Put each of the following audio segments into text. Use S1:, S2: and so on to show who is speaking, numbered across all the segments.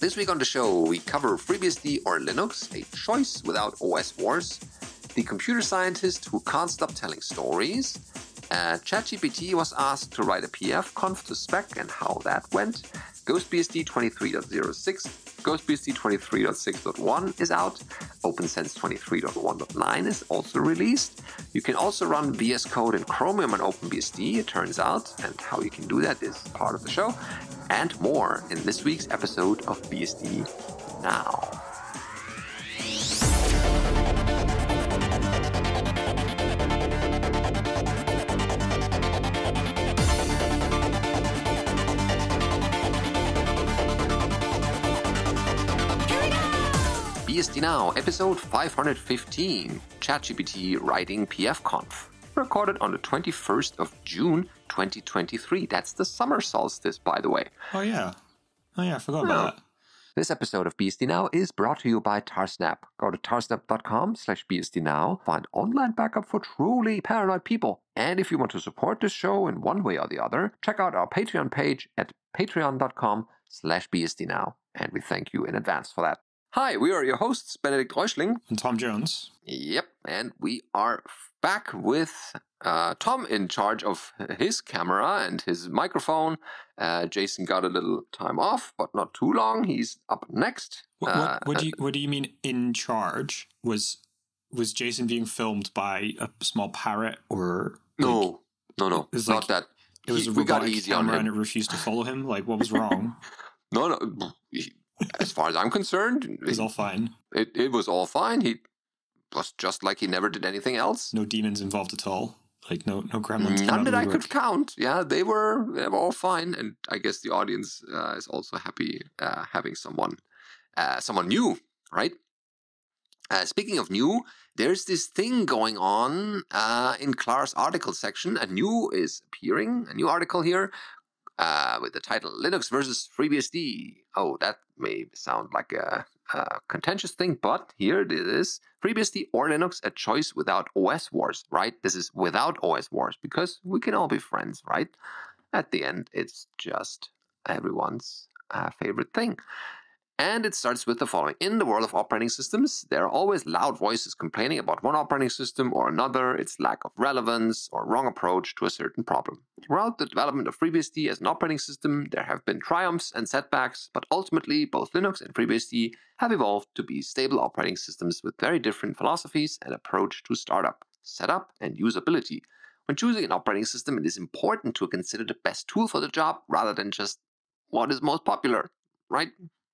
S1: This week on the show, we cover FreeBSD or Linux, a choice without OS wars, the computer scientist who can't stop telling stories, uh, ChatGPT was asked to write a pf.conf to spec and how that went, GhostBSD 23.06 GhostBSD 23.6.1 is out. OPNsense 23.1.9 is also released. You can also run VS Code in Chromium and OpenBSD, it turns out, and how you can do that is part of the show, and more in this week's episode of BSD Now. BSD Now, episode 515, ChatGPT writing pf.conf, recorded on the 21st of June 2023. That's the summer solstice, by the way.
S2: Oh, yeah. Oh, yeah, I forgot about that.
S1: This episode of BSD Now is brought to you by Tarsnap. Go to tarsnap.com slash BSD Now, find online backup for truly paranoid people. And if you want to support this show in one way or the other, check out our Patreon page at patreon.com slash BSD Now. And we thank you in advance for that. Hi, we are your hosts, Benedict Reuschling.
S2: And Tom Jones.
S1: Yep, and we are back with uh, Tom in charge of his camera and his microphone. Uh, Jason got a little time off, but not too long. He's up next.
S2: What,
S1: Uh,
S2: what, what do you what do you mean in charge? Was was Jason being filmed by a small parrot or
S1: no, no, no,
S2: it's
S1: not
S2: like-
S1: that.
S2: it was
S1: He-
S2: a
S1: we got
S2: robotic
S1: easy on
S2: camera
S1: him.
S2: and it refused to follow him? Like what was wrong?
S1: No, no. he- As far as I'm concerned,
S2: it was all fine.
S1: it, it was all fine. He was just like he never did anything else.
S2: No demons involved at all. Like no no gremlins.
S1: None that I could count. Yeah, they were they were all fine, and I guess the audience uh, is also happy uh, having someone uh, someone new, right? Uh, speaking of new, there's this thing going on uh, in Klara's article section. A new is appearing, a new article here uh, with the title Linux versus FreeBSD. Oh, that may sound like a, a contentious thing, but here it is FreeBSD or Linux, a choice without OS wars, right? This is without OS wars because we can all be friends, right? At the end, it's just everyone's uh, favorite thing. And it starts with the following. In the world of operating systems, there are always loud voices complaining about one operating system or another, its lack of relevance or wrong approach to a certain problem. Throughout the development of FreeBSD as an operating system, there have been triumphs and setbacks, but ultimately both Linux and FreeBSD have evolved to be stable operating systems with very different philosophies and approach to startup, setup, and usability. When choosing an operating system, it is important to consider the best tool for the job rather than just what is most popular, right?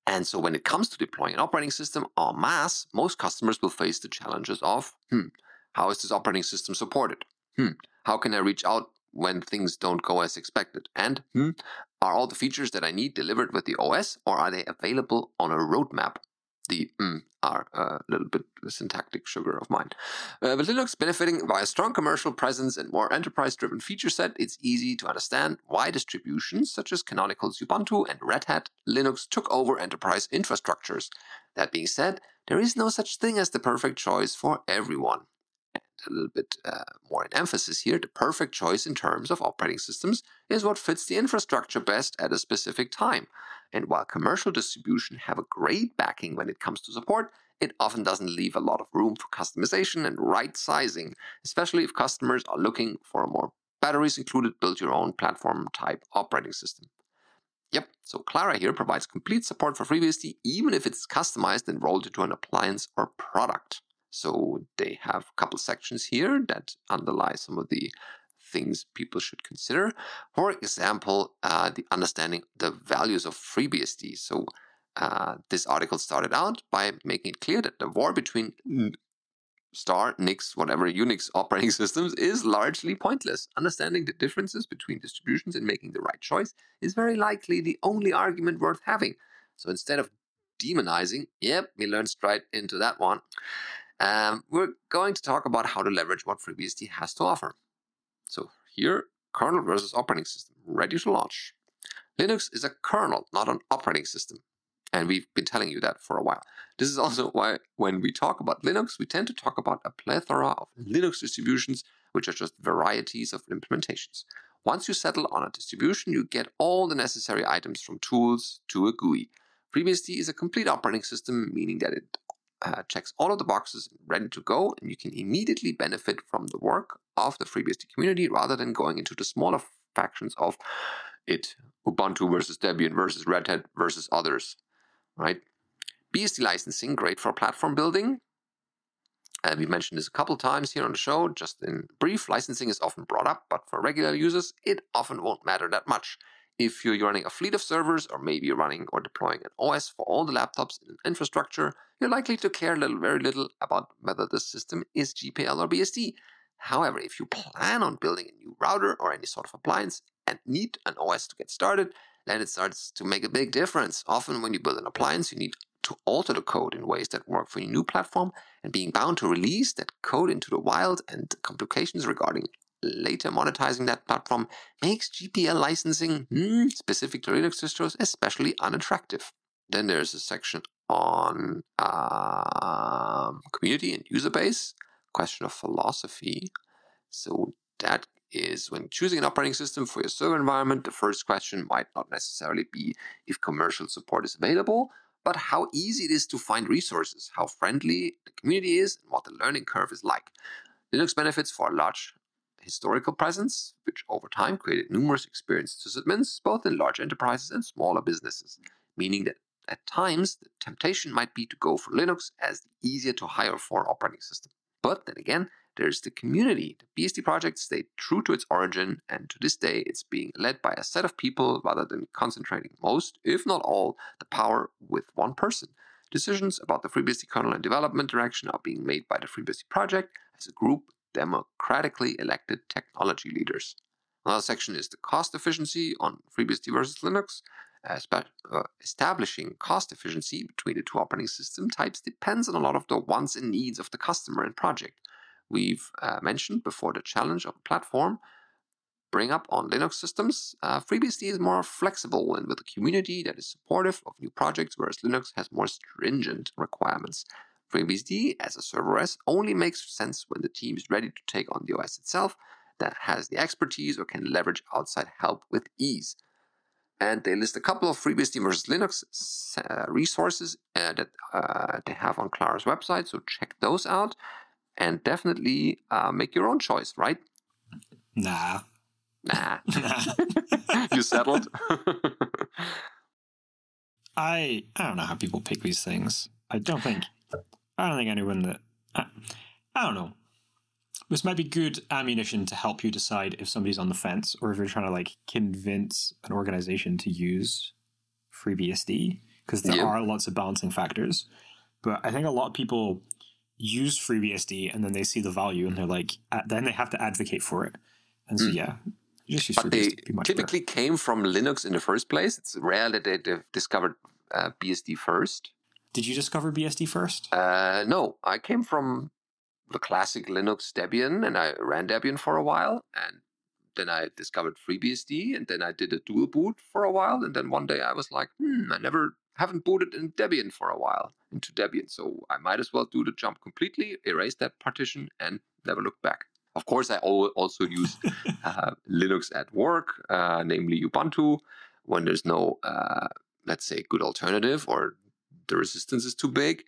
S1: And so when it comes to deploying an operating system en masse, most customers will face the challenges of, hmm, how is this operating system supported? Hmm, how can I reach out when things don't go as expected? And, hmm, are all the features that I need delivered with the OS or are they available on a roadmap? The mm are a little bit syntactic sugar of mine. Uh, with Linux benefiting by a strong commercial presence and more enterprise driven feature set, it's easy to understand why distributions such as Canonical's Ubuntu and Red Hat Linux took over enterprise infrastructures. That being said, there is no such thing as the perfect choice for everyone. A little bit uh, more in emphasis here, the perfect choice in terms of operating systems is what fits the infrastructure best at a specific time. And while commercial distribution have a great backing when it comes to support, it often doesn't leave a lot of room for customization and right sizing, especially if customers are looking for a more batteries included build your own platform type operating system. Yep, so Klara here provides complete support for FreeBSD even if it's customized and rolled into an appliance or product. So they have a couple sections here that underlie some of the things people should consider. For example, uh, the understanding the values of FreeBSD. So uh, this article started out by making it clear that the war between Star, Nix, whatever Unix operating systems is largely pointless. Understanding the differences between distributions and making the right choice is very likely the only argument worth having. So instead of demonizing, yep, we learned straight into that one. Um, we're going to talk about how to leverage what FreeBSD has to offer. So here, kernel versus operating system, ready to launch. Linux is a kernel, not an operating system. And we've been telling you that for a while. This is also why, when we talk about Linux, we tend to talk about a plethora of Linux distributions, which are just varieties of implementations. Once you settle on a distribution, you get all the necessary items from tools to a GUI. FreeBSD is a complete operating system, meaning that it uh, checks all of the boxes ready to go, and you can immediately benefit from the work of the FreeBSD community rather than going into the smaller factions of it Ubuntu versus Debian versus Red Hat versus others, right? BSD licensing, great for platform building. Uh, we mentioned this a couple times here on the show. Just in brief, licensing is often brought up, but for regular users, it often won't matter that much. If you're running a fleet of servers, or maybe you're running or deploying an OS for all the laptops in an infrastructure, you're likely to care little, very little about whether the system is GPL or BSD. However, if you plan on building a new router or any sort of appliance and need an OS to get started, then it starts to make a big difference. Often, when you build an appliance, you need to alter the code in ways that work for your new platform, and being bound to release that code into the wild and complications regarding later monetizing that platform makes GPL licensing hmm, specific to Linux distros especially unattractive. Then there's a section on um, community and user base, question of philosophy. So that is when choosing an operating system for your server environment, the first question might not necessarily be if commercial support is available, but how easy it is to find resources, how friendly the community is, and what the learning curve is like. Linux benefits for a large historical presence, which over time created numerous experienced sysadmins, both in large enterprises and smaller businesses, meaning that at times the temptation might be to go for Linux as the easier to hire for operating system. But then again, there's the community. The BSD project stayed true to its origin, and to this day, it's being led by a set of people rather than concentrating most, if not all, the power with one person. Decisions about the FreeBSD kernel and development direction are being made by the FreeBSD project as a group democratically elected technology leaders. Another section is the cost efficiency on FreeBSD versus Linux. Uh, establishing cost efficiency between the two operating system types depends on a lot of the wants and needs of the customer and project. We've uh, mentioned before the challenge of a platform bring up on Linux systems. Uh, FreeBSD is more flexible and with a community that is supportive of new projects, whereas Linux has more stringent requirements. FreeBSD as a server OS only makes sense when the team is ready to take on the OS itself, that has the expertise or can leverage outside help with ease. And they list a couple of FreeBSD versus Linux uh, resources uh, that uh, they have on Klara's website, so check those out and definitely uh, make your own choice, right?
S2: Nah.
S1: Nah. you settled?
S2: I I don't know how people pick these things. I don't think I don't think anyone that. I, I don't know. This might be good ammunition to help you decide if somebody's on the fence or if you're trying to like convince an organization to use FreeBSD because there are lots of balancing factors. But I think a lot of people use FreeBSD and then they see the value and they're like, then they have to advocate for it. And so, mm. yeah,
S1: but they typically better. came from Linux in the first place. It's rare that they discovered uh, BSD first.
S2: Did you discover BSD first?
S1: Uh, no, I came from the classic Linux Debian, and I ran Debian for a while, and then I discovered FreeBSD, and then I did a dual boot for a while, and then one day I was like, hmm, I never haven't booted in Debian for a while into Debian, so I might as well do the jump completely, erase that partition, and never look back. Of course, I also use uh, Linux at work, uh, namely Ubuntu, when there's no, uh, let's say, good alternative or the resistance is too big.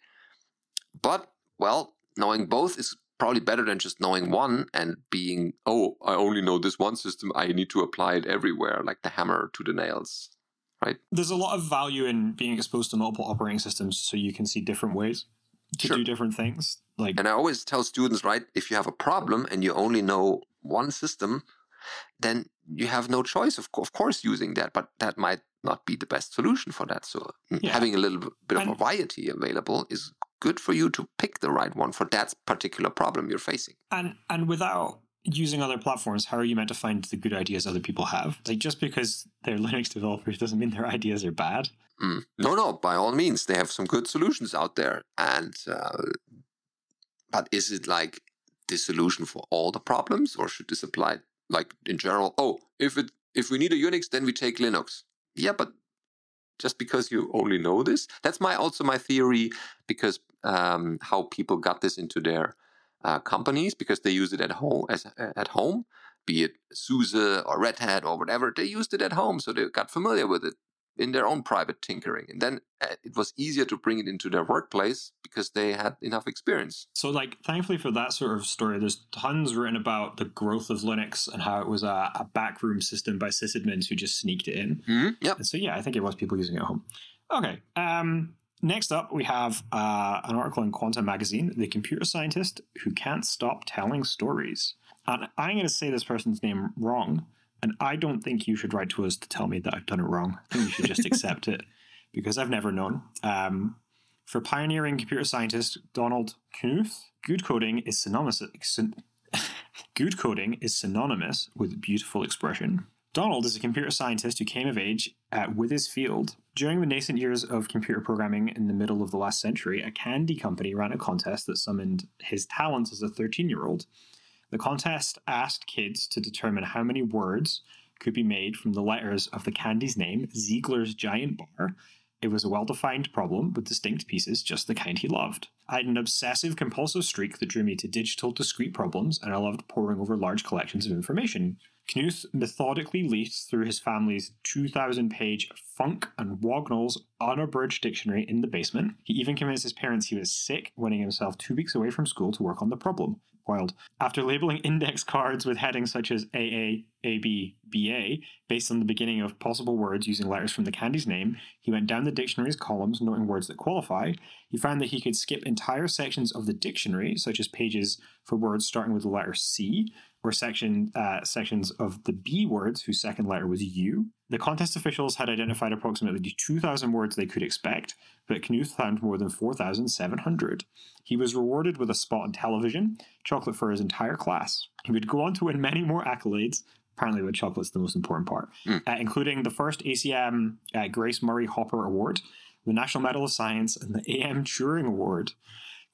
S1: But, well, knowing both is probably better than just knowing one and being, oh, I only know this one system. I need to apply it everywhere, like the hammer to the nails. Right?
S2: There's a lot of value in being exposed to multiple operating systems so you can see different ways to sure. do different things. Like
S1: And I always tell students, right, if you have a problem and you only know one system, then you have no choice of, of course using that, but that might not be the best solution for that. So mm, yeah. having a little bit of and, variety available is good for you to pick the right one for that particular problem you're facing.
S2: And and without using other platforms, how are you meant to find the good ideas other people have? Like just because they're Linux developers doesn't mean their ideas are bad.
S1: Mm. No, no. By all means, they have some good solutions out there. And uh, but is it like the solution for all the problems, or should this apply like in general? Oh, if it if we need a Unix, then we take Linux yeah, but just because you only know this, that's my also my theory because um, how people got this into their uh, companies because they use it at home as at home, be it SUSE or Red Hat or whatever. They used it at home, so they got familiar with it. In their own private tinkering. And then uh, it was easier to bring it into their workplace because they had enough experience.
S2: So, like, thankfully for that sort of story, there's tons written about the growth of Linux and how it was a, a backroom system by sysadmins who just sneaked it in.
S1: Mm-hmm. Yep.
S2: And so, yeah, I think it was people using it at home. Okay. Um, next up, we have uh, an article in Quanta Magazine The Computer Scientist Who Can't Stop Telling Stories. And I'm going to say this person's name wrong. And I don't think you should write to us to tell me that I've done it wrong. I think you should just accept it because I've never known. Um, for pioneering computer scientist Donald Knuth, good coding is synonymous. good coding is synonymous with beautiful expression. Donald is a computer scientist who came of age at with his field. During the nascent years of computer programming in the middle of the last century, a candy company ran a contest that summoned his talents as a 13 year old. The contest asked kids to determine how many words could be made from the letters of the candy's name, Ziegler's Giant Bar. It was a well defined problem with distinct pieces, just the kind he loved. I had an obsessive compulsive streak that drew me to digital discrete problems, and I loved poring over large collections of information. Knuth methodically leafed through his family's 2,000 page Funk and Wagnalls unabridged dictionary in the basement. He even convinced his parents he was sick, winning himself two weeks away from school to work on the problem. Wild. After labeling index cards with headings such as AA, AB, BA, based on the beginning of possible words using letters from the candy's name, he went down the dictionary's columns noting words that qualify. He found that he could skip entire sections of the dictionary, such as pages for words starting with the letter C, or section uh, sections of the B words whose second letter was U. The contest officials had identified approximately 2,000 words they could expect, but Knuth found more than 4,700. He was rewarded with a spot on television, chocolate for his entire class. He would go on to win many more accolades, apparently the chocolate's the most important part,
S1: Mm.
S2: uh, including the first ACM uh, Grace Murray Hopper Award, the National Medal of Science, and the AM Turing Award.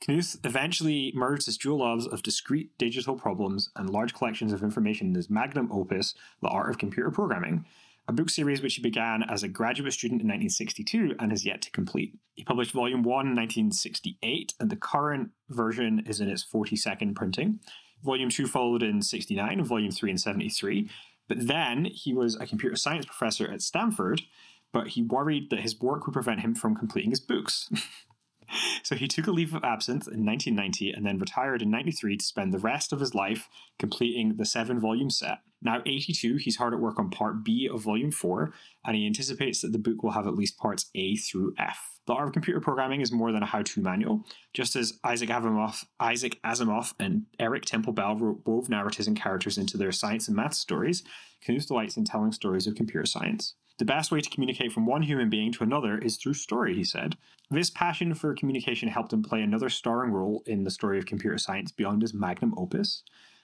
S2: Knuth eventually merged his dual loves of discrete digital problems and large collections of information in his magnum opus, The Art of Computer Programming, a book series which he began as a graduate student in 1962 and has yet to complete. He published Volume 1 in 1968, and the current version is in its 42nd printing. Volume 2 followed in 69, and Volume 3 in 73. But then he was a computer science professor at Stanford, but he worried that his work would prevent him from completing his books. So he took a leave of absence in 1990 and then retired in 93 to spend the rest of his life completing the seven volume set. Now, 82, he's hard at work on part B of volume 4, and he anticipates that the book will have at least parts A through F. The Art of Computer Programming is more than a how to manual. Just as Isaac Asimov, Isaac Asimov and Eric Temple Bell wove narratives and characters into their science and math stories, Knuth delights in telling stories of computer science. The best way to communicate from one human being to another is through story, he said. This passion for communication helped him play another starring role in the story of computer science beyond his magnum opus.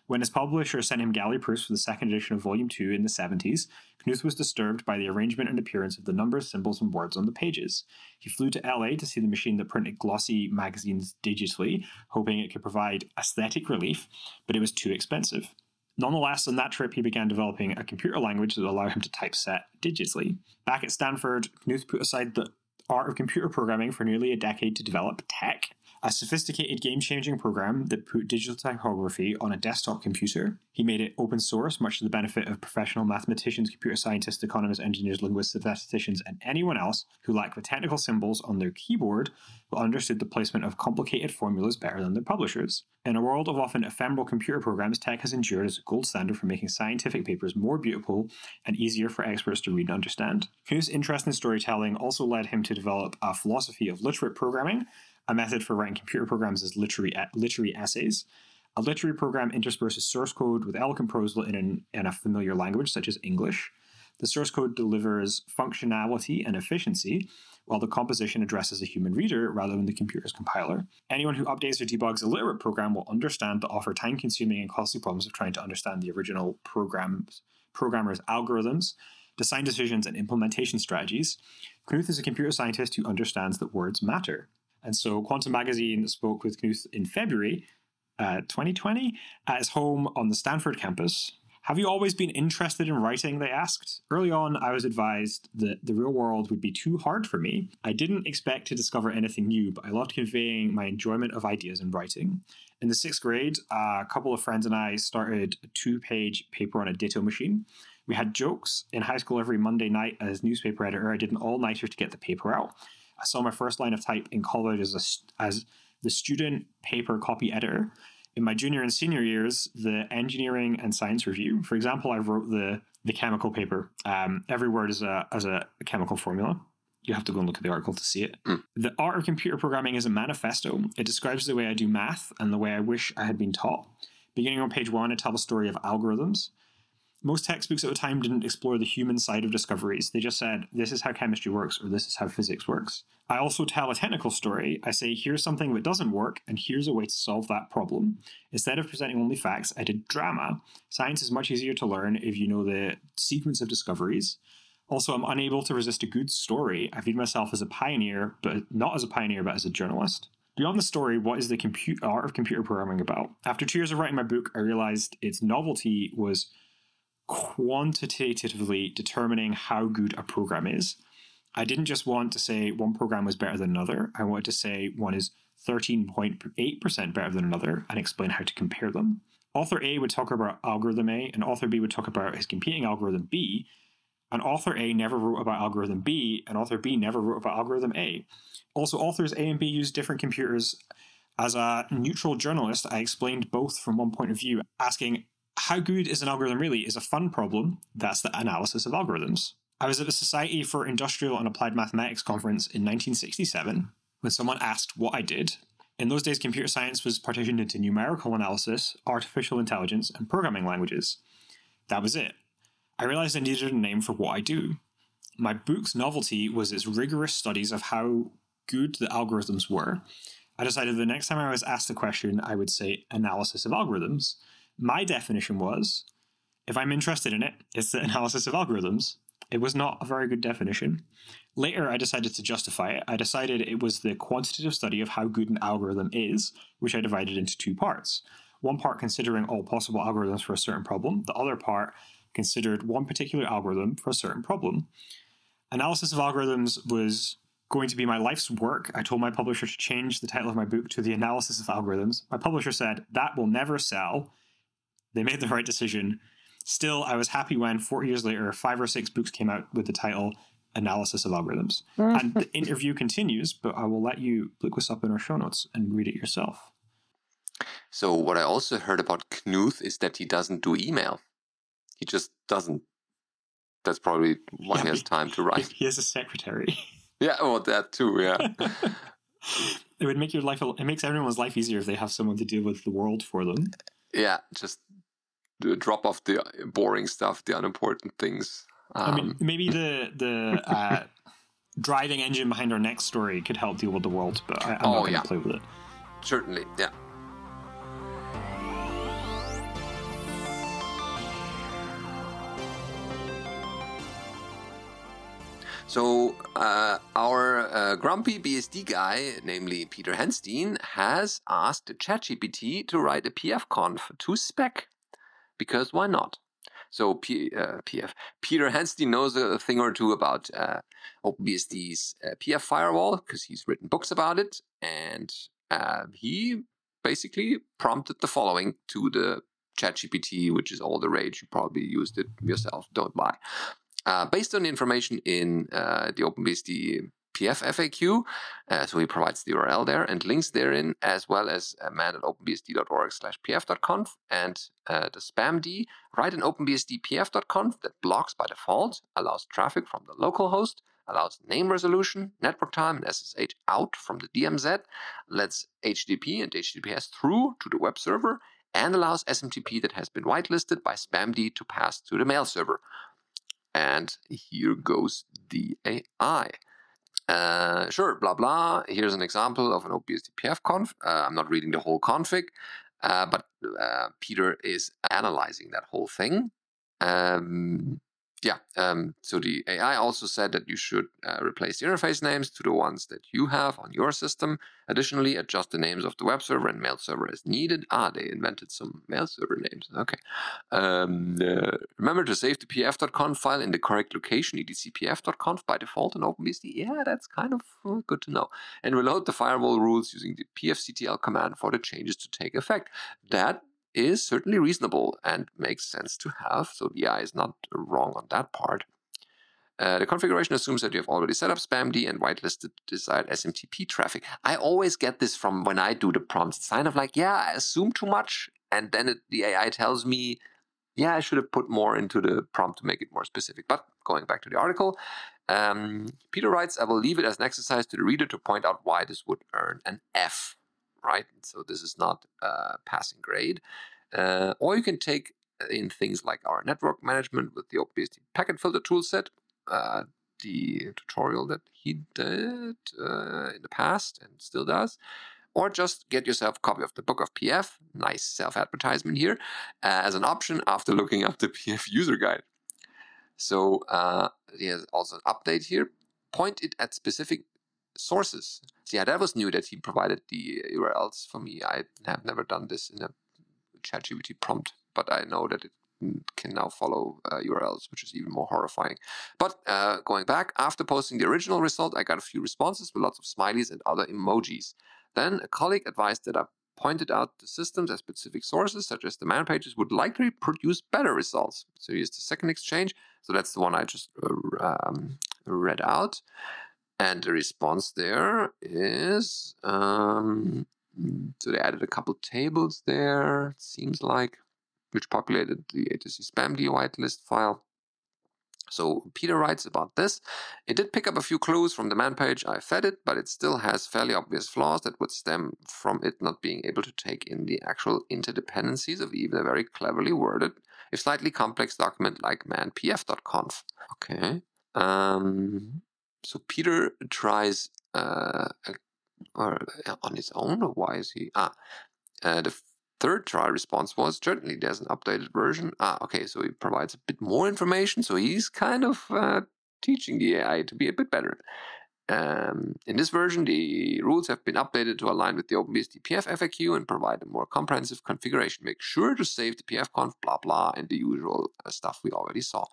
S2: When his publisher sent him galley proofs for the second edition of Volume 2 in the 70s, Knuth was disturbed by the arrangement and appearance of the numbers, symbols, and words on the pages. He flew to LA to see the machine that printed glossy magazines digitally, hoping it could provide aesthetic relief, but it was too expensive. Nonetheless, on that trip, he began developing a computer language that allowed him to typeset digitally. Back at Stanford, Knuth put aside the art of computer programming for nearly a decade to develop TeX, a sophisticated game changing program that put digital typography on a desktop computer. He made it open source, much to the benefit of professional mathematicians, computer scientists, economists, engineers, linguists, statisticians, and anyone else who lacked the technical symbols on their keyboard but understood the placement of complicated formulas better than their publishers. In a world of often ephemeral computer programs, TeX has endured as a gold standard for making scientific papers more beautiful and easier for experts to read and understand. Knuth's interest in storytelling also led him to develop a philosophy of literate programming, a method for writing computer programs is literary, literary essays. A literary program intersperses source code with elegant prose in, in a familiar language, such as English. The source code delivers functionality and efficiency, while the composition addresses a human reader rather than the computer's compiler. Anyone who updates or debugs a literate program will understand the often time consuming and costly problems of trying to understand the original program's, programmer's algorithms, design decisions, and implementation strategies. Knuth is a computer scientist who understands that words matter. And so Quanta Magazine spoke with Knuth in February uh, 2020 at his home on the Stanford campus. Have you always been interested in writing? They asked. Early on, I was advised that the real world would be too hard for me. I didn't expect to discover anything new, but I loved conveying my enjoyment of ideas in writing. In the sixth grade, a couple of friends and I started a two page paper on a ditto machine. We had jokes in high school every Monday night as newspaper editor. I did an all nighter to get the paper out. I saw my first line of type in college as, a, as the student paper copy editor. In my junior and senior years, the engineering and science review. For example, I wrote the the chemical paper. Um, every word is a as a chemical formula. You have to go and look at the article to see it.
S1: Mm.
S2: The art of computer programming is a manifesto. It describes the way I do math and the way I wish I had been taught. Beginning on page one, I tell the story of algorithms. Most textbooks at the time didn't explore the human side of discoveries. They just said, this is how chemistry works or this is how physics works. I also tell a technical story. I say, here's something that doesn't work and here's a way to solve that problem. Instead of presenting only facts, I did drama. Science is much easier to learn if you know the sequence of discoveries. Also, I'm unable to resist a good story. I viewed myself as a pioneer, but not as a pioneer, but as a journalist. Beyond the story, what is the art of computer programming about? After two years of writing my book, I realized its novelty was quantitatively determining how good a program is. I didn't just want to say one program was better than another. I wanted to say one is 13.8% better than another and explain how to compare them. Author A would talk about algorithm A, and author B would talk about his competing algorithm B. And author A never wrote about algorithm B, and author B never wrote about algorithm A. Also, authors A and B use different computers. As a neutral journalist, I explained both from one point of view, asking how good is an algorithm really is a fun problem. That's the analysis of algorithms. I was at the Society for Industrial and Applied Mathematics conference in 1967 when someone asked what I did. In those days, computer science was partitioned into numerical analysis, artificial intelligence, and programming languages. That was it. I realized I needed a name for what I do. My book's novelty was its rigorous studies of how good the algorithms were. I decided the next time I was asked a question, I would say analysis of algorithms. My definition was if I'm interested in it, it's the analysis of algorithms. It was not a very good definition. Later, I decided to justify it. I decided it was the quantitative study of how good an algorithm is, which I divided into two parts. One part considering all possible algorithms for a certain problem, the other part considered one particular algorithm for a certain problem. Analysis of algorithms was going to be my life's work. I told my publisher to change the title of my book to The Analysis of Algorithms. My publisher said, That will never sell. They made the right decision. Still, I was happy when, four years later, five or six books came out with the title Analysis of Algorithms. Mm. and the interview continues, but I will let you look this up in our show notes and read it yourself.
S1: So, what I also heard about Knuth is that he doesn't do email. He just doesn't. That's probably why
S2: Yeah,
S1: he has time to write.
S2: He has a secretary.
S1: Yeah, well, that too, yeah.
S2: it would make your life, it makes everyone's life easier if they have someone to deal with the world for them.
S1: yeah, just d- drop off the boring stuff, the unimportant things. Um,
S2: I mean, maybe the the uh, driving engine behind our next story could help deal with the world, but I, I'm
S1: Oh,
S2: not going to
S1: yeah.
S2: play with it.
S1: certainly, yeah. So, uh, our uh, grumpy BSD guy, namely Peter Hansteen, has asked ChatGPT to write a pf.conf to spec. Because why not? So, P, uh, PF, Peter Hansteen knows a thing or two about uh, OpenBSD's uh, PF firewall because he's written books about it. And uh, he basically prompted the following to the ChatGPT, which is all the rage. You probably used it yourself. Don't lie. Uh, based on information in uh, the OpenBSD PF FAQ, uh, so he provides the URL there and links therein, as well as uh, man at openbsd.org slash pf.conf and uh, the spamd, write an openbsd pf.conf that blocks by default, allows traffic from the local host, allows name resolution, network time, and SSH out from the DMZ, lets HTTP and HTTPS through to the web server, and allows SMTP that has been whitelisted by spamd to pass to the mail server. And here goes the AI. Uh, sure, blah blah. Here's an example of an OpenBSD PF conf. Uh, I'm not reading the whole config, uh, but uh, Peter is analyzing that whole thing. Um, yeah, um, so the AI also said that you should uh, replace the interface names to the ones that you have on your system. Additionally, adjust the names of the web server and mail server as needed. Ah, they invented some mail server names. Okay. Um, uh, remember to save the pf.conf file in the correct location, /etc/pf.conf by default in OpenBSD. Yeah, that's kind of uh, good to know. And reload the firewall rules using the pfctl command for the changes to take effect. That is certainly reasonable and makes sense to have. So AI is not wrong on that part. Uh, the configuration assumes that you have already set up SpamD and whitelisted desired SMTP traffic. I always get this from when I do the prompts. It's kind of like, yeah, I assume too much, and then it, the AI tells me, yeah, I should have put more into the prompt to make it more specific. But going back to the article, um, Peter writes, I will leave it as an exercise to the reader to point out why this would earn an F, right? So this is not a passing grade. Uh, or you can take in things like our network management with the OpenBSD packet filter toolset, uh, the tutorial that he did uh, in the past and still does. Or just get yourself a copy of the book of PF, nice self advertisement here, uh, as an option after looking up the PF user guide. So uh, there's also an update here. Point it at specific sources. Yeah, that was new that he provided the URLs for me. I have never done this in a ChatGPT prompt, but I know that it can now follow uh, URLs, which is even more horrifying. But uh, going back, after posting the original result, I got a few responses with lots of smileys and other emojis. Then a colleague advised that I pointed out the systems as specific sources, such as the man pages, would likely produce better results. So here's the second exchange. So that's the one I just uh, um, read out. And the response there is um, so they added a couple tables there, it seems like which populated the A to Z spamd whitelist file. So Peter writes about this. It did pick up a few clues from the man page I fed it, but it still has fairly obvious flaws that would stem from it not being able to take in the actual interdependencies of even a very cleverly worded, if slightly complex document like manpf.conf. Okay. Um, so Peter tries uh, or uh, on his own, or why is he? Ah, uh, the third try response was certainly there's an updated version. Ah, okay, so he provides a bit more information. So he's kind of uh, teaching the AI to be a bit better. Um, in this version, the rules have been updated to align with the OpenBSD PF FAQ and provide a more comprehensive configuration. Make sure to save the pf.conf, blah, blah, and the usual uh, stuff we already saw.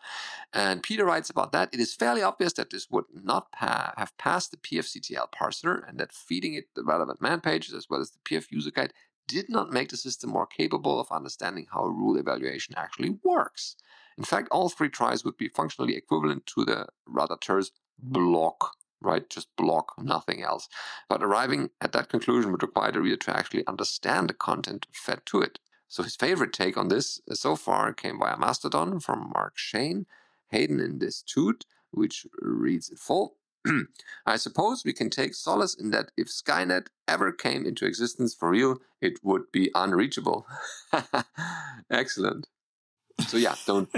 S1: And Peter writes about that. It is fairly obvious that this would not pa- have passed the pfctl parser and that feeding it the relevant man pages as well as the PF user guide did not make the system more capable of understanding how rule evaluation actually works. In fact, all three tries would be functionally equivalent to the rather terse block, right? Just block, nothing else. But arriving at that conclusion would require the reader to actually understand the content fed to it. So his favorite take on this uh, so far came via Mastodon from Mark Shane, Hayden in this toot, which reads in full. I suppose we can take solace in that if Skynet ever came into existence for real, it would be unreachable. Excellent. So, yeah, don't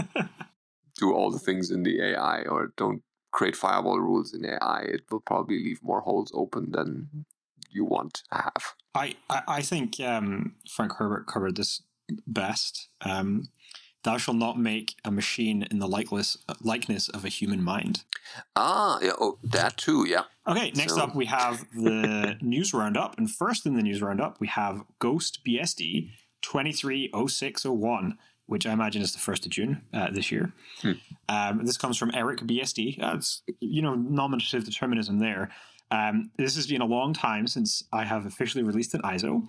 S1: do all the things in the AI or don't create firewall rules in AI, it will probably leave more holes open than mm-hmm. you want to have.
S2: I, I, I think um, Frank Herbert covered this best. Um, thou shalt not make a machine in the likeness, likeness of a human mind.
S1: Ah, yeah, oh, that too, yeah.
S2: Okay, next so. up we have the news roundup. And first in the news roundup, we have GhostBSD 230601 which I imagine is the first of June uh, this year. Hmm. Um, this comes from Eric BSD. Uh, it's you know nominative determinism there. Um, this has been a long time since I have officially released an ISO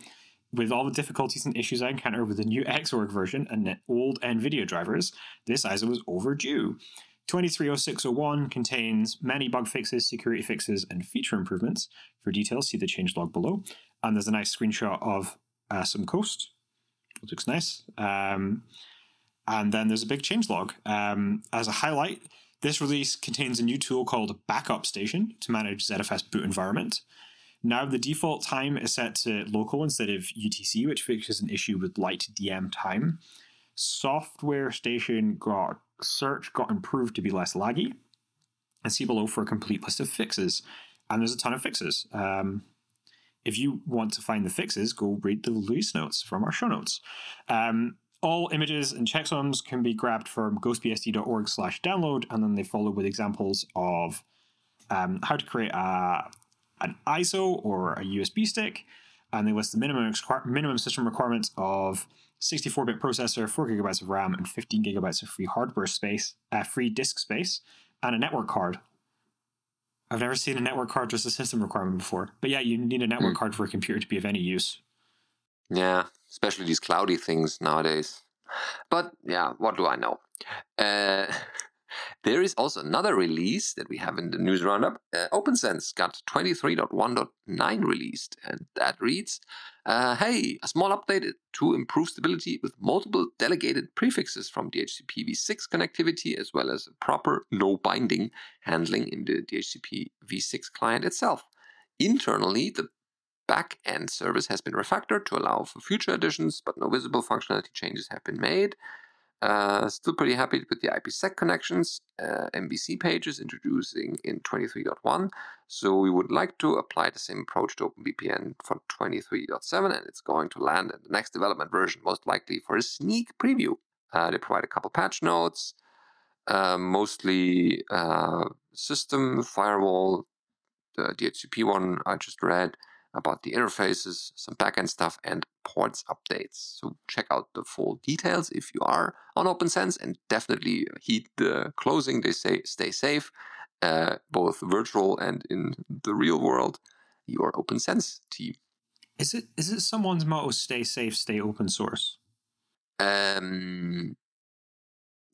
S2: with all the difficulties and issues I encounter with the new Xorg version and old NVIDIA drivers, this ISO is overdue. 230601 contains many bug fixes, security fixes, and feature improvements. For details, see the changelog below. And there's a nice screenshot of uh, some coast. It looks nice. Um, and then there's a big changelog. Um, as a highlight, this release contains a new tool called Backup Station to manage ZFS boot environment. Now the default time is set to local instead of UTC, which fixes an issue with light DM time. Software Station got search got improved to be less laggy. And see below for a complete list of fixes. And there's a ton of fixes. Um, if you want to find the fixes, go read the release notes from our show notes. Um, all images and checksums can be grabbed from ghostbsd.org slash download, and then they follow with examples of um, how to create a an ISO or a USB stick, and they list the minimum minimum system requirements of 64-bit processor, 4 gigabytes of RAM, and 15 gigabytes of free hardware space, uh, free disk space, and a network card. I've never seen a network card as a system requirement before, but yeah, you need a network mm. card for a computer to be of any use.
S1: Yeah, especially these cloudy things nowadays. But yeah, what do I know? Uh, there is also another release that we have in the news roundup. Uh, OPNsense got 23.1.9 released, and that reads uh, Hey, a small update to improve stability with multiple delegated prefixes from DHCP v6 connectivity, as well as proper no binding handling in the DHCP v6 client itself. Internally, the back-end service has been refactored to allow for future additions, but no visible functionality changes have been made. Uh, still pretty happy with the IPsec connections, uh, MVC pages introducing in 23.1. So we would like to apply the same approach to OpenVPN for 23.7, and it's going to land in the next development version, most likely for a sneak preview. Uh, they provide a couple patch notes, uh, mostly uh, system firewall, the DHCP one I just read, about the interfaces, some backend stuff, and ports updates. So check out the full details if you are on OPNsense, and definitely heed the closing. They say stay safe, uh, both virtual and in the real world. Your OPNsense team.
S2: Is it is it someone's motto? Stay safe, stay open source.
S1: Um,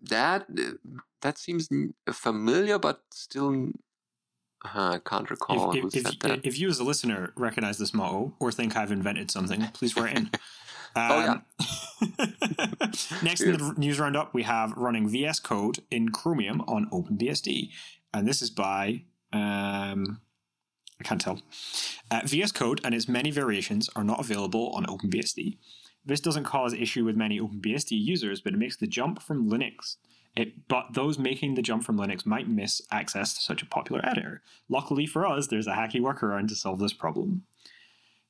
S1: that that seems familiar, but still uh, I can't recall
S2: if, if, if, if you as a listener recognize this motto or think I've invented something, please write in.
S1: Oh, yeah.
S2: Um, Next in the news roundup, we have running VS Code in Chromium on OpenBSD. And this is by, um, I can't tell. Uh, VS Code and its many variations are not available on OpenBSD. This doesn't cause issue with many OpenBSD users, but it makes the jump from Linux it, but those making the jump from Linux might miss access to such a popular editor. Luckily for us, there's a hacky workaround to solve this problem.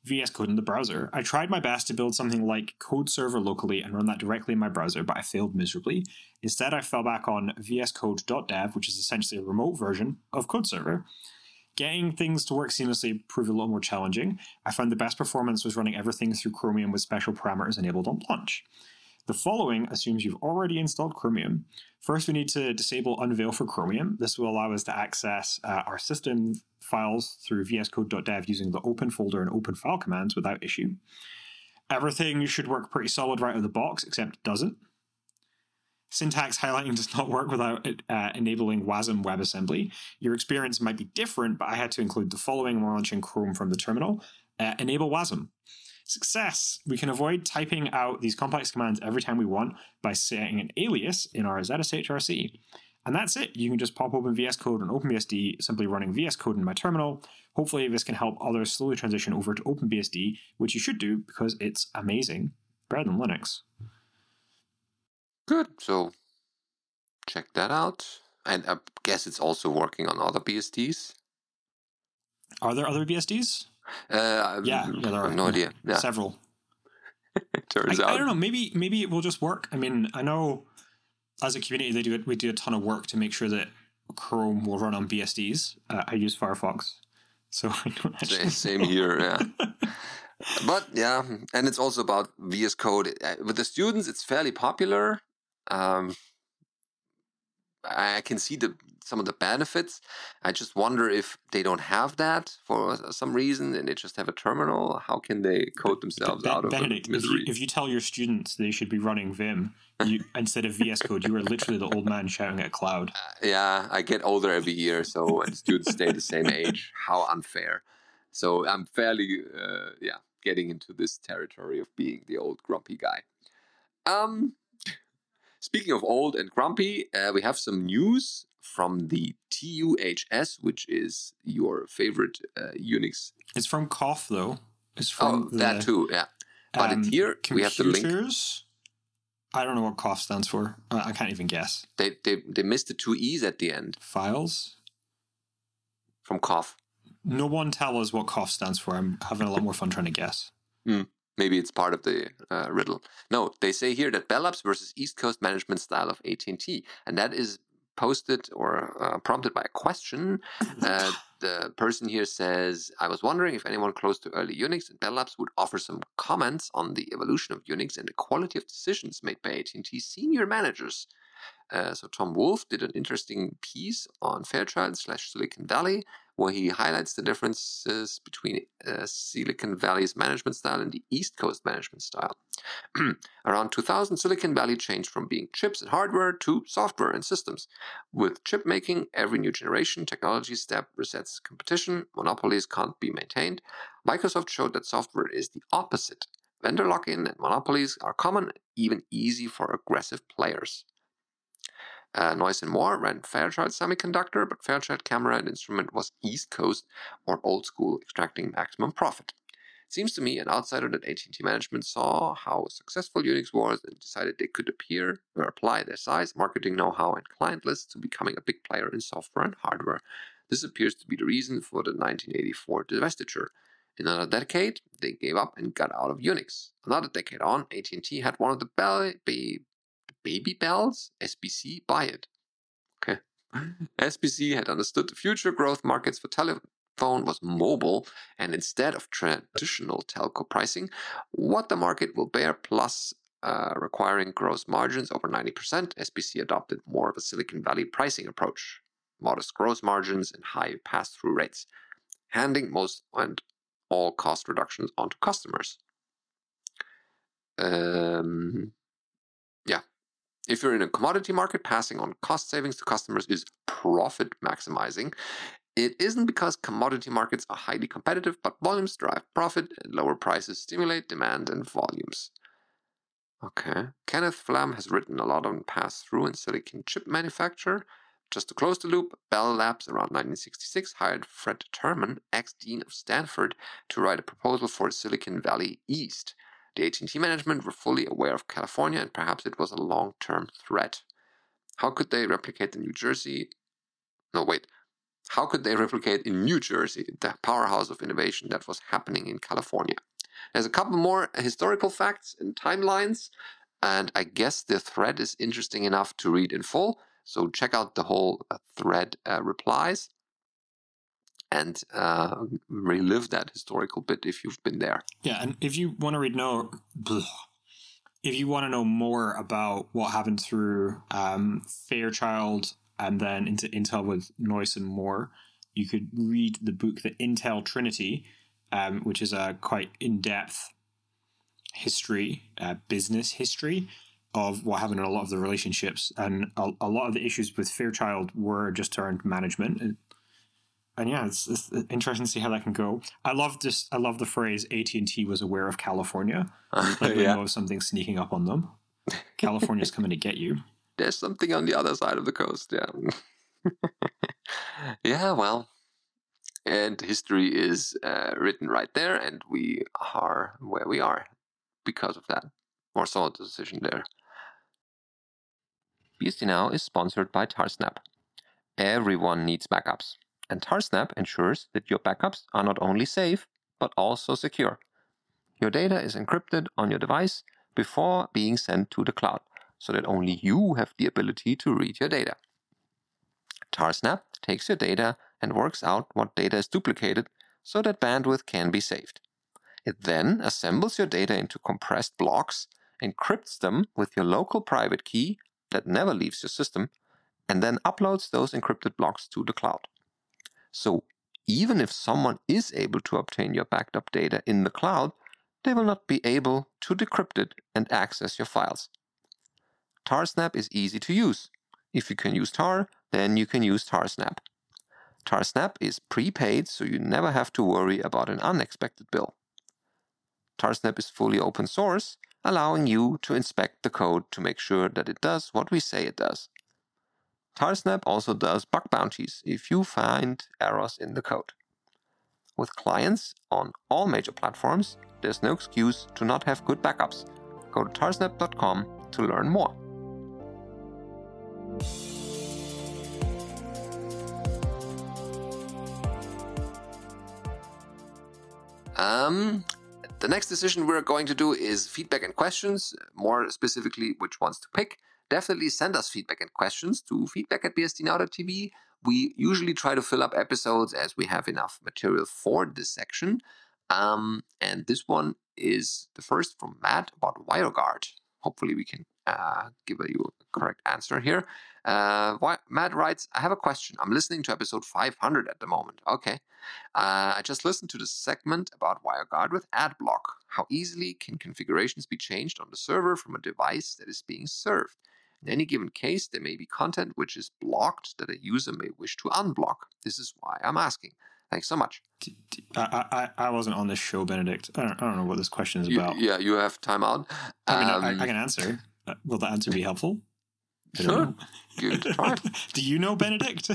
S2: VS Code in the browser. I tried my best to build something like Code Server locally and run that directly in my browser, but I failed miserably. Instead, I fell back on vscode.dev, which is essentially a remote version of Code Server. Getting things to work seamlessly proved a little more challenging. I found the best performance was running everything through Chromium with special parameters enabled on launch. The following assumes you've already installed Chromium. First, we need to disable Unveil for Chromium. This will allow us to access uh, our system files through vscode.dev using the open folder and open file commands without issue. Everything should work pretty solid right out of the box, except it doesn't. Syntax highlighting does not work without uh, enabling WASM WebAssembly. Your experience might be different, but I had to include the following when launching Chrome from the terminal. Uh, enable WASM. Success! We can avoid typing out these complex commands every time we want by setting an alias in our ZSHRC. And that's it. You can just pop open VS Code and OpenBSD, simply running VS Code in my terminal. Hopefully, this can help others slowly transition over to OpenBSD, which you should do because it's amazing. Better than Linux.
S1: Good. So check that out. And I guess it's also working on other BSDs.
S2: Are there other BSDs?
S1: Uh,
S2: Yeah, yeah, there are.
S1: no idea. Yeah,
S2: Several.
S1: turns
S2: I,
S1: out.
S2: I don't know. Maybe maybe it will just work. I mean, I know as a community they do it. We do a ton of work to make sure that Chrome will run on BSDs. Uh, I use Firefox, so I don't actually.
S1: Same, same here. Yeah. but yeah, and it's also about VS Code Uh, with the students. It's fairly popular. Um, I can see the some of the benefits. I just wonder if they don't have that for some reason, and they just have a terminal. How can they code themselves
S2: Ben-
S1: out of
S2: Benedict,
S1: the
S2: if you,
S1: misery?
S2: if you tell your students they should be running Vim you, instead of VS Code, you are literally the old man shouting at cloud.
S1: yeah, I get older every year, so and students stay the same age. How unfair! So I'm fairly, uh, yeah, getting into this territory of being the old grumpy guy. Um, speaking of old and grumpy, uh, we have some news from the TUHS, which is your favorite uh, Unix.
S2: It's from COFF though. It's
S1: Oh,
S2: from the,
S1: that too, yeah. But
S2: um,
S1: here we have the link.
S2: I don't know what COFF stands for. I can't even guess.
S1: They, they they missed the two e's at the end
S2: Files.
S1: from COFF.
S2: No one tell us what COFF stands for. I'm having a lot more fun trying to guess.
S1: Maybe it's part of the uh, riddle. No, they say here that Bell Labs versus East Coast management style of AT&T, and that is posted or uh, prompted by a question. Uh, the person here says, "I was wondering if anyone close to early Unix and Bell Labs would offer some comments on the evolution of Unix and the quality of decisions made by AT&T senior managers." Uh, so Tom Wolfe did an interesting piece on Fairchild slash Silicon Valley where he highlights the differences between uh, Silicon Valley's management style and the East Coast management style. Around 2000, Silicon Valley changed from being chips and hardware to software and systems. With chip making, every new generation technology step resets competition, monopolies can't be maintained. Microsoft showed that software is the opposite. Vendor lock in and monopolies are common, even easy for aggressive players. Uh, Noyce and Moore ran Fairchild Semiconductor, but Fairchild Camera and Instrument was East Coast or old school, extracting maximum profit. It seems to me, an outsider, that AT&T management saw how successful Unix was and decided they could appear or apply their size, marketing know-how, and client lists to becoming a big player in software and hardware. This appears to be the reason for the 1984 divestiture. In another decade, they gave up and got out of Unix. Another decade on, AT&T had one of the bell, Baby Bells, SBC, buy it. Okay. SBC had understood the future growth markets for telephone was mobile, and instead of traditional telco pricing, what the market will bear plus uh, requiring gross margins over 90%, SBC adopted more of a Silicon Valley pricing approach. Modest gross margins and high pass through rates, handing most and all cost reductions onto customers. Um, if you're in a commodity market, passing on cost savings to customers is profit maximizing. It isn't because commodity markets are highly competitive, but volumes drive profit and lower prices stimulate demand and volumes. Okay. Kenneth Flamm has written a lot on pass through and silicon chip manufacture. Just to close the loop, Bell Labs around 1966 hired Fred Terman, ex dean of Stanford, to write a proposal for Silicon Valley East. The AT&T management were fully aware of California and perhaps it was a long-term threat. How could they replicate in New Jersey? No, wait. How could they replicate in New Jersey the powerhouse of innovation that was happening in California? There's a couple more historical facts and timelines, and I guess the thread is interesting enough to read in full. So check out the whole uh, thread uh, replies and uh, relive that historical bit if you've been there.
S2: Yeah, and if you want to read no, if you want to know more about what happened through um, Fairchild and then into Intel with Noyce and Moore, you could read the book The Intel Trinity, um, which is a quite in-depth history, uh, business history of what happened in a lot of the relationships, and a, a lot of the issues with Fairchild were just around management and yeah, it's, it's, interesting to see how that can go. I love this. I love the phrase AT and T was aware of California. Like they yeah. know of something sneaking up on them. California's coming to get you.
S1: There's something on the other side of the coast. Yeah. yeah. Well, and history is uh, written right there, and we are where we are because of that. More solid decision there. BSD Now is sponsored by Tarsnap. Everyone needs backups and Tarsnap ensures that your backups are not only safe, but also secure. Your data is encrypted on your device before being sent to the cloud, so that only you have the ability to read your data. Tarsnap takes your data and works out what data is duplicated so that bandwidth can be saved. It then assembles your data into compressed blocks, encrypts them with your local private key that never leaves your system, and then uploads those encrypted blocks to the cloud. So even if someone is able to obtain your backed up data in the cloud, they will not be able to decrypt it and access your files. Tarsnap is easy to use. If you can use Tar, then you can use Tarsnap. Tarsnap is prepaid, so you never have to worry about an unexpected bill. Tarsnap is fully open source, allowing you to inspect the code to make sure that it does what we say it does. Tarsnap also does bug bounties if you find errors in the code. With clients on all major platforms, there's no excuse to not have good backups. Go to tarsnap.com to learn more. Um, the next decision we're going to do is feedback and questions, more specifically, which ones to pick definitely send us feedback and questions to feedback at bsdnow.tv. We usually try to fill up episodes as we have enough material for this section. Um, and this one is the first from Matt about WireGuard. Hopefully, we can uh, give you a correct answer here. Uh, Matt writes, I have a question. I'm listening to episode 500 at the moment. Okay. Uh, I just listened to the segment about WireGuard with AdBlock. How easily can configurations be changed on the server from a device that is being served? In any given case, there may be content which is blocked that a user may wish to unblock. This is why I'm asking. Thanks so much.
S2: I I wasn't on this show, Benedict. I don't, I don't know what this question is
S1: You-
S2: about.
S1: yeah, you have time out.
S2: I mean, I-
S1: Um,
S2: I, I can answer. Uh, Will the answer be helpful?
S1: Sure.
S2: know.
S1: Give it a try.
S2: Do you know Benedict?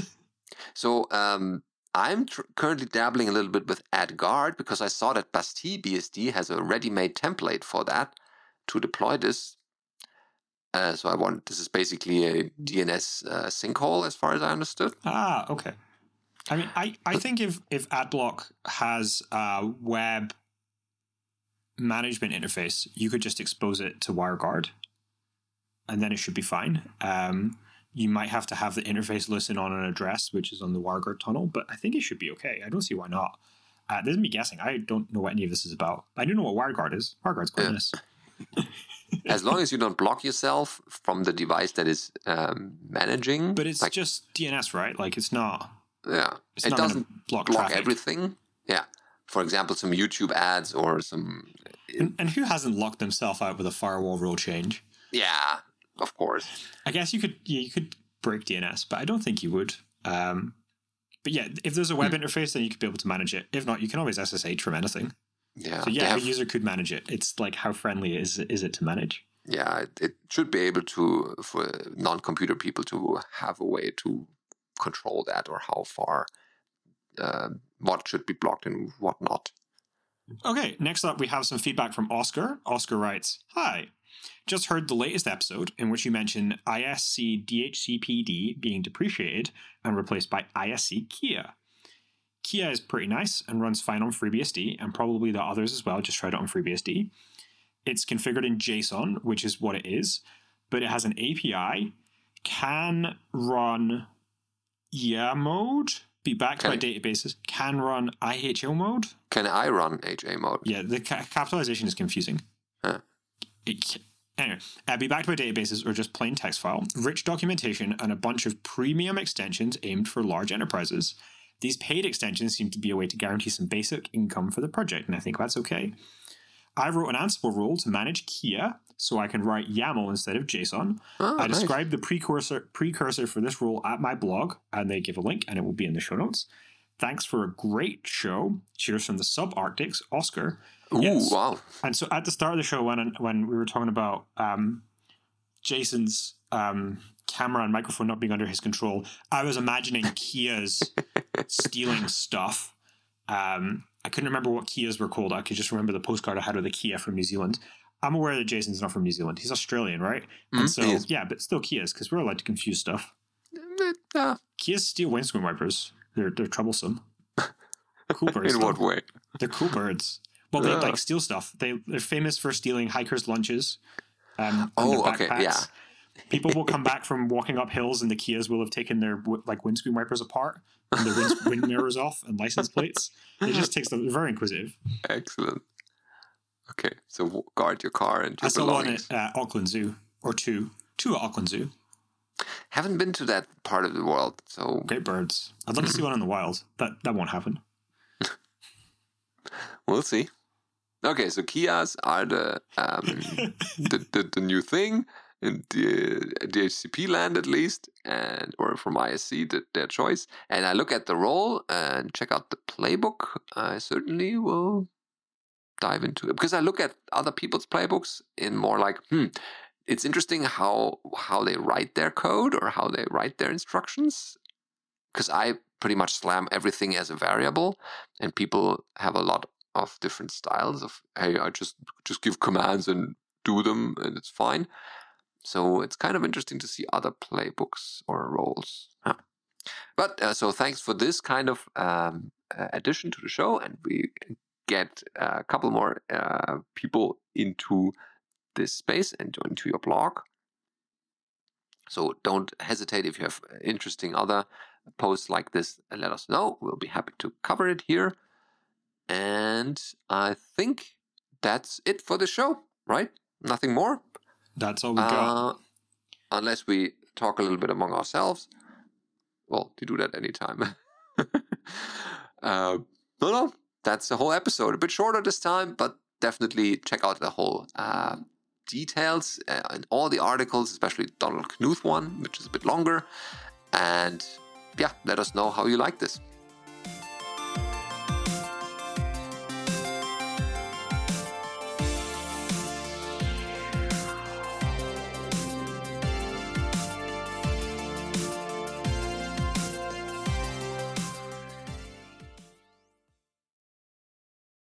S1: So um, I'm tr- currently dabbling a little bit with AdGuard because I saw that Bastille BSD has a ready-made template for that to deploy this. Uh, so I want this is basically a DNS uh, sinkhole, as far as I understood.
S2: Ah, okay. I mean, I, I think if if AdBlock has a web management interface, you could just expose it to WireGuard, and then it should be fine. Um, you might have to have the interface listen on an address, which is on the WireGuard tunnel, but I think it should be okay. I don't see why not. Uh, this is me guessing. I don't know what any of this is about. I do know what WireGuard is. WireGuard's quite
S1: Yeah.
S2: nice.
S1: as long as you don't block yourself from the device that is um, managing.
S2: But it's
S1: like,
S2: just DNS, right? Like it's not.
S1: yeah,
S2: It's
S1: it
S2: not
S1: doesn't
S2: block,
S1: block everything. Yeah, for example, some YouTube ads or some.
S2: And, and who hasn't locked themselves out with a firewall rule change?
S1: Yeah, of course.
S2: I guess you could yeah, you could break DNS, but I don't think you would. Um, but yeah, if there's a web
S1: Hmm.
S2: interface, then you could be able to manage it. If not, you can always SSH from anything.
S1: Yeah,
S2: So yeah,
S1: have-
S2: a user could manage it. It's like how friendly is is it to manage?
S1: yeah, it, it should be able to for non-computer people to have a way to control that or how far uh, what should be blocked and what not.
S2: Okay, next up we have some feedback from Oscar. Oscar writes, "Hi, just heard the latest episode in which you mention ISC DHCPD being depreciated and replaced by ISC Kea. Kea is pretty nice and runs fine on FreeBSD, and probably the others as well. Just tried it on FreeBSD. It's configured in JSON, which is what it is, but it has an API, can run EA mode, be backed by
S1: Okay.
S2: databases, can run IHO mode.
S1: Can I run HA mode?
S2: Yeah, the ca- capitalization is confusing.
S1: Huh.
S2: It anyway, uh, be backed by databases or just plain text file, rich documentation, and a bunch of premium extensions aimed for large enterprises. These paid extensions seem to be a way to guarantee some basic income for the project, and I think that's okay. I wrote an Ansible rule to manage Kea so I can write YAML instead of JSON.
S1: Oh,
S2: I
S1: nice.
S2: described the precursor precursor for this rule at my blog, and they give a link, and it will be in the show notes. Thanks for a great show. Cheers from the subarctics, Oscar.
S1: Ooh,
S2: yes.
S1: wow.
S2: And so at the start of the show, when when we were talking about um, Jason's um, camera and microphone not being under his control, I was imagining Kea's stealing stuff. Um, I couldn't remember what Keas were called. I could just remember the postcard I had with a Kea from New Zealand. I'm aware that Jason's not from New Zealand. He's Australian, right?
S1: Mhm,
S2: And so, yeah, but still Keas because we're allowed to confuse stuff.
S1: Uh,
S2: Keas steal windscreen wipers. They're they're troublesome. Cool birds.
S1: in
S2: though.
S1: what way?
S2: They're cool birds. Well, they
S1: Yeah.
S2: like steal stuff. They they're famous for stealing hikers' lunches. Um,
S1: Oh, okay, yeah.
S2: People will come back from walking up hills, and the Keas will have taken their like windscreen wipers apart and the wind, wind mirrors off and license plates. It just takes them. Very inquisitive.
S1: Excellent. Okay, so guard your car and your
S2: I saw one
S1: belongings.
S2: at uh, Auckland Zoo, or two, two at Auckland Zoo.
S1: Haven't been to that part of the world, so
S2: Great birds. I'd love to see one in the wild. That that won't happen.
S1: we'll see. Okay, so Keas are the um, the, the the new thing in the DHCP land at least, and or from ISC, the, their choice. And I look at the role and check out the playbook. I certainly will dive into it because I look at other people's playbooks in more like, hmm, it's interesting how how they write their code or how they write their instructions. Because I pretty much slam everything as a variable, and people have a lot of different styles of hey i just just give commands and do them and it's fine so it's kind of interesting to see other playbooks or roles Huh. but uh, so thanks for this kind of um, uh, addition to the show and we get a couple more uh, people into this space and into your blog so don't hesitate if you have interesting other posts like this let us know we'll be happy to cover it here and I think that's it for the show, right? Nothing more?
S2: That's all we got.
S1: Uh, unless we talk a little bit among ourselves. Well, you do that anytime. uh, no, no, that's the whole episode. A bit shorter this time, but definitely check out the whole uh, details uh, and all the articles, especially Donald Knuth one, which is a bit longer. And yeah, let us know how you like this.